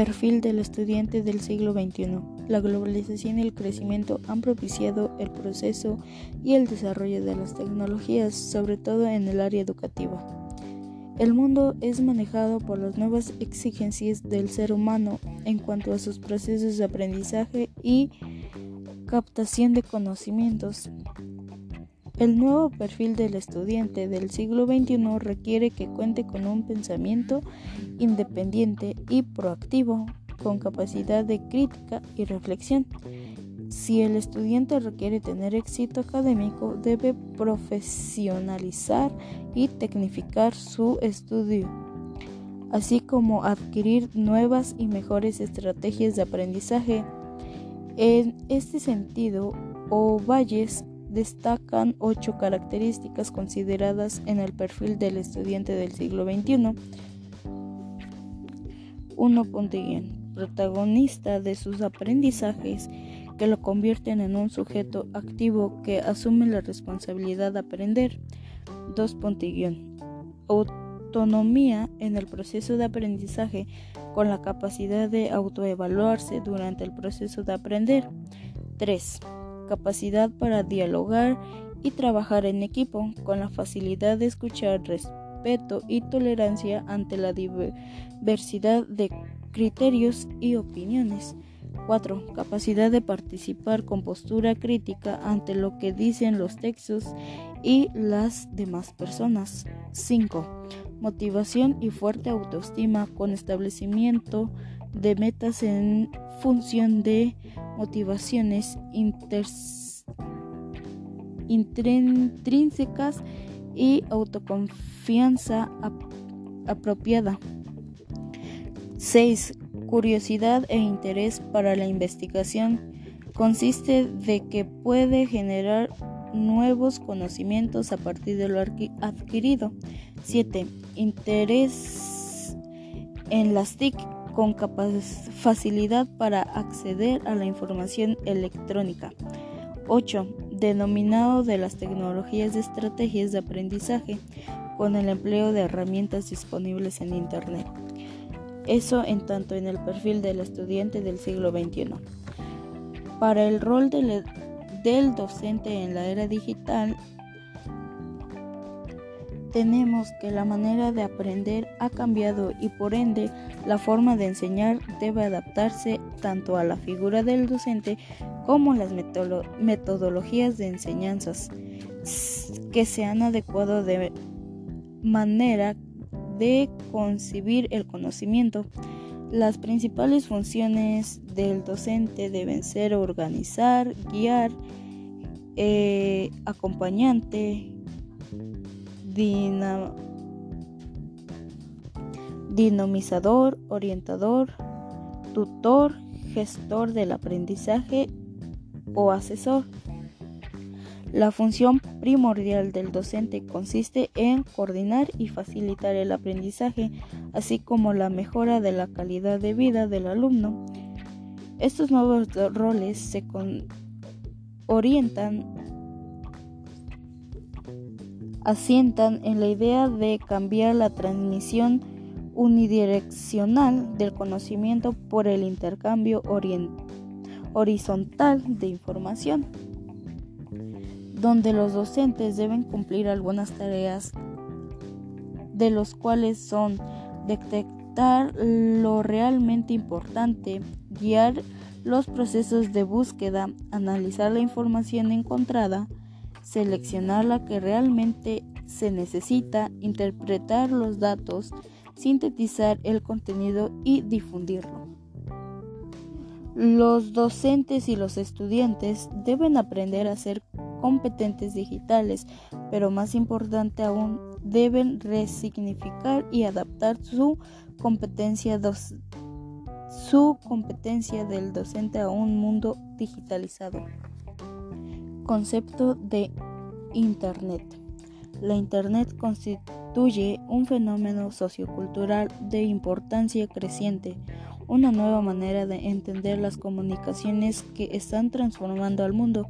Perfil del estudiante del siglo XXI. La globalización y el crecimiento han propiciado el proceso y el desarrollo de las tecnologías, sobre todo en el área educativa. El mundo es manejado por las nuevas exigencias del ser humano en cuanto a sus procesos de aprendizaje y captación de conocimientos. El nuevo perfil del estudiante del siglo XXI requiere que cuente con un pensamiento independiente y proactivo, con capacidad de crítica y reflexión. Si el estudiante requiere tener éxito académico, debe profesionalizar y tecnificar su estudio, así como adquirir nuevas y mejores estrategias de aprendizaje. En este sentido, Ovalles destacan ocho características consideradas en el perfil del estudiante del siglo XXI. 1. Protagonista de sus aprendizajes que lo convierten en un sujeto activo que asume la responsabilidad de aprender. 2. Autonomía en el proceso de aprendizaje con la capacidad de autoevaluarse durante el proceso de aprender. 3 capacidad para dialogar y trabajar en equipo, con la facilidad de escuchar, respeto y tolerancia ante la diversidad de criterios y opiniones. 4. Capacidad de participar con postura crítica ante lo que dicen los textos y las demás personas. 5. Motivación y fuerte autoestima con establecimiento de metas en función de motivaciones intrínsecas y autoconfianza apropiada. 6. Curiosidad e interés para la investigación consiste de que puede generar nuevos conocimientos a partir de lo adquirido. 7. Interés en las TIC con facilidad para acceder a la información electrónica. 8. Denominado de las tecnologías de estrategias de aprendizaje con el empleo de herramientas disponibles en Internet. Eso en tanto en el perfil del estudiante del siglo XXI. Para el rol del, del docente en la era digital, tenemos que la manera de aprender ha cambiado y por ende la forma de enseñar debe adaptarse tanto a la figura del docente como las metodologías de enseñanzas que se han adecuado de manera de concebir el conocimiento. Las principales funciones del docente deben ser organizar, guiar, eh, acompañante, dinamizador, orientador, tutor, gestor del aprendizaje o asesor. La función primordial del docente consiste en coordinar y facilitar el aprendizaje, así como la mejora de la calidad de vida del alumno. Estos nuevos roles se orientan asientan en la idea de cambiar la transmisión unidireccional del conocimiento por el intercambio horizontal de información, donde los docentes deben cumplir algunas tareas de los cuales son detectar lo realmente importante, guiar los procesos de búsqueda, analizar la información encontrada, seleccionar la que realmente se necesita, interpretar los datos, sintetizar el contenido y difundirlo. Los docentes y los estudiantes deben aprender a ser competentes digitales, pero más importante aún, deben resignificar y adaptar su competencia, su competencia del docente a un mundo digitalizado. Concepto de Internet. La Internet constituye un fenómeno sociocultural de importancia creciente, una nueva manera de entender las comunicaciones que están transformando al mundo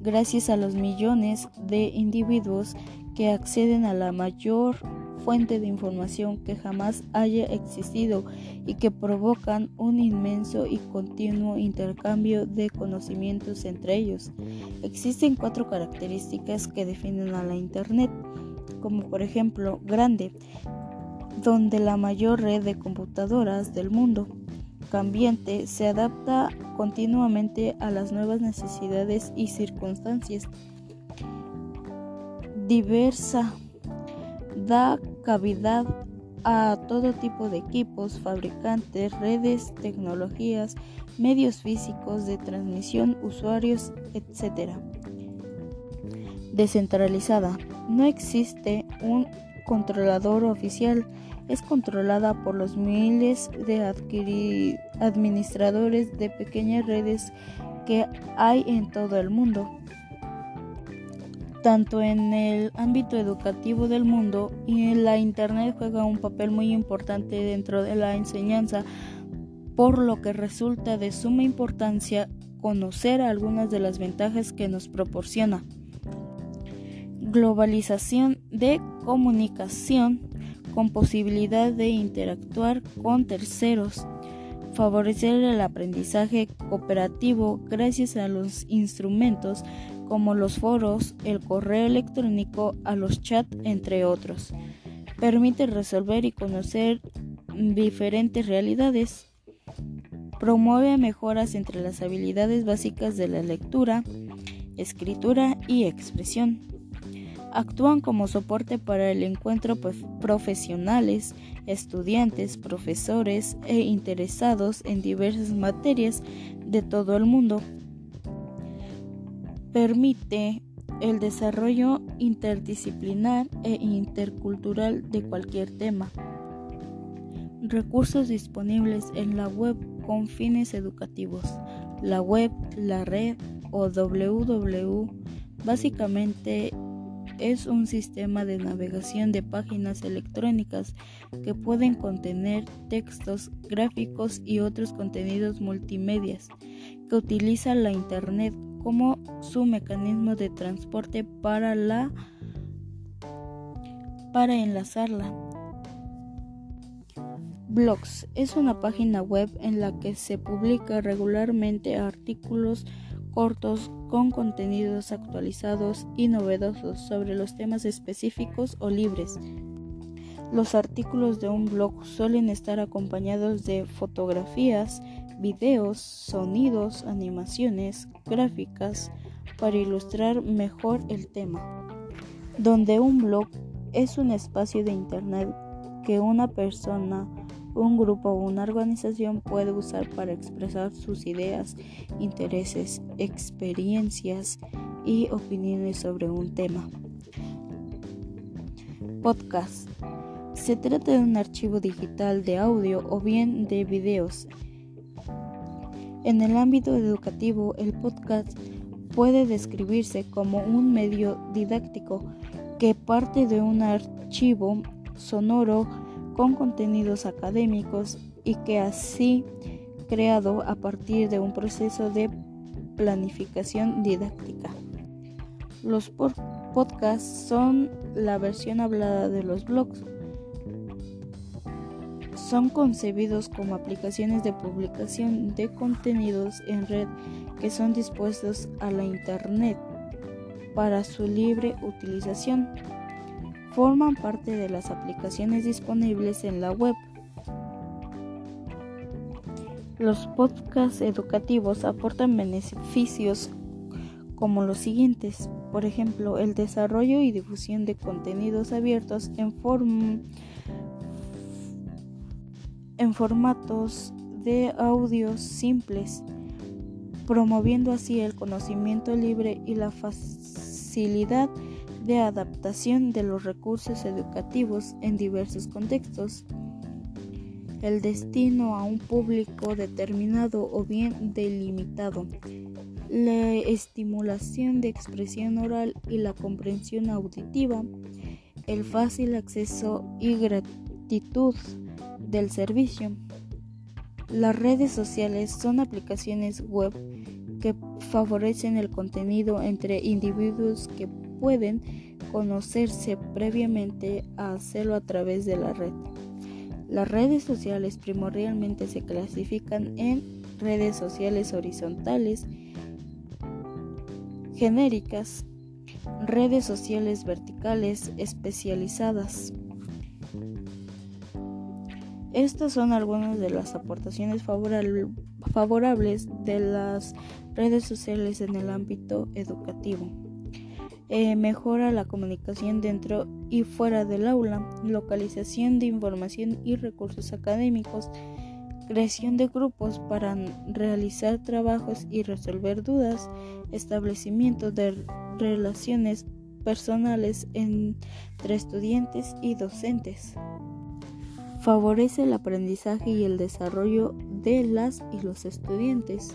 gracias a los millones de individuos que acceden a la mayor fuente de información que jamás haya existido y que provocan un inmenso y continuo intercambio de conocimientos entre ellos. Existen cuatro características que definen a la Internet, como por ejemplo grande, donde la mayor red de computadoras del mundo cambiante se adapta continuamente a las nuevas necesidades y circunstancias. Diversa da cavidad a todo tipo de equipos, fabricantes, redes, tecnologías, medios físicos de transmisión, usuarios, etc. Descentralizada. No existe un controlador oficial es controlada por los miles de administradores de pequeñas redes que hay en todo el mundo. Tanto en el ámbito educativo del mundo y en la Internet juega un papel muy importante dentro de la enseñanza, por lo que resulta de suma importancia conocer algunas de las ventajas que nos proporciona. Globalización de comunicación con posibilidad de interactuar con terceros, favorecer el aprendizaje cooperativo gracias a los instrumentos como los foros, el correo electrónico, a los chats, entre otros. Permite resolver y conocer diferentes realidades. Promueve mejoras entre las habilidades básicas de la lectura, escritura y expresión actúan como soporte para el encuentro profesionales, estudiantes, profesores e interesados en diversas materias de todo el mundo. Permite el desarrollo interdisciplinar e intercultural de cualquier tema. Recursos disponibles en la web con fines educativos. La web, la red o www básicamente es un sistema de navegación de páginas electrónicas que pueden contener textos, gráficos y otros contenidos multimedia que utiliza la Internet como su mecanismo de transporte para la para enlazarla. Blogs es una página web en la que se publica regularmente artículos cortos con contenidos actualizados y novedosos sobre los temas específicos o libres. Los artículos de un blog suelen estar acompañados de fotografías, videos, sonidos, animaciones, gráficas para ilustrar mejor el tema. Donde un blog es un espacio de Internet que una persona un grupo o una organización puede usar para expresar sus ideas, intereses, experiencias y opiniones sobre un tema. Podcast. Se trata de un archivo digital de audio o bien de videos. En el ámbito educativo, el podcast puede describirse como un medio didáctico que parte de un archivo sonoro con contenidos académicos y que así creado a partir de un proceso de planificación didáctica. Los podcasts son la versión hablada de los blogs. Son concebidos como aplicaciones de publicación de contenidos en red que son dispuestos a la Internet para su libre utilización forman parte de las aplicaciones disponibles en la web. Los podcasts educativos aportan beneficios como los siguientes, por ejemplo, el desarrollo y difusión de contenidos abiertos en, en formatos de audios simples, promoviendo así el conocimiento libre y la facilidad de adaptación de los recursos educativos en diversos contextos. El destino a un público determinado o bien delimitado. La estimulación de expresión oral y la comprensión auditiva. El fácil acceso y gratitud del servicio. Las redes sociales son aplicaciones web que favorecen el contenido entre individuos que pueden conocerse previamente a hacerlo a través de la red. Las redes sociales primordialmente se clasifican en redes sociales horizontales, genéricas, redes sociales verticales especializadas. Estas son algunas de las aportaciones favorables de las redes sociales en el ámbito educativo. Eh, mejora la comunicación dentro y fuera del aula, localización de información y recursos académicos, creación de grupos para realizar trabajos y resolver dudas, establecimiento de relaciones personales entre estudiantes y docentes. Favorece el aprendizaje y el desarrollo de las y los estudiantes.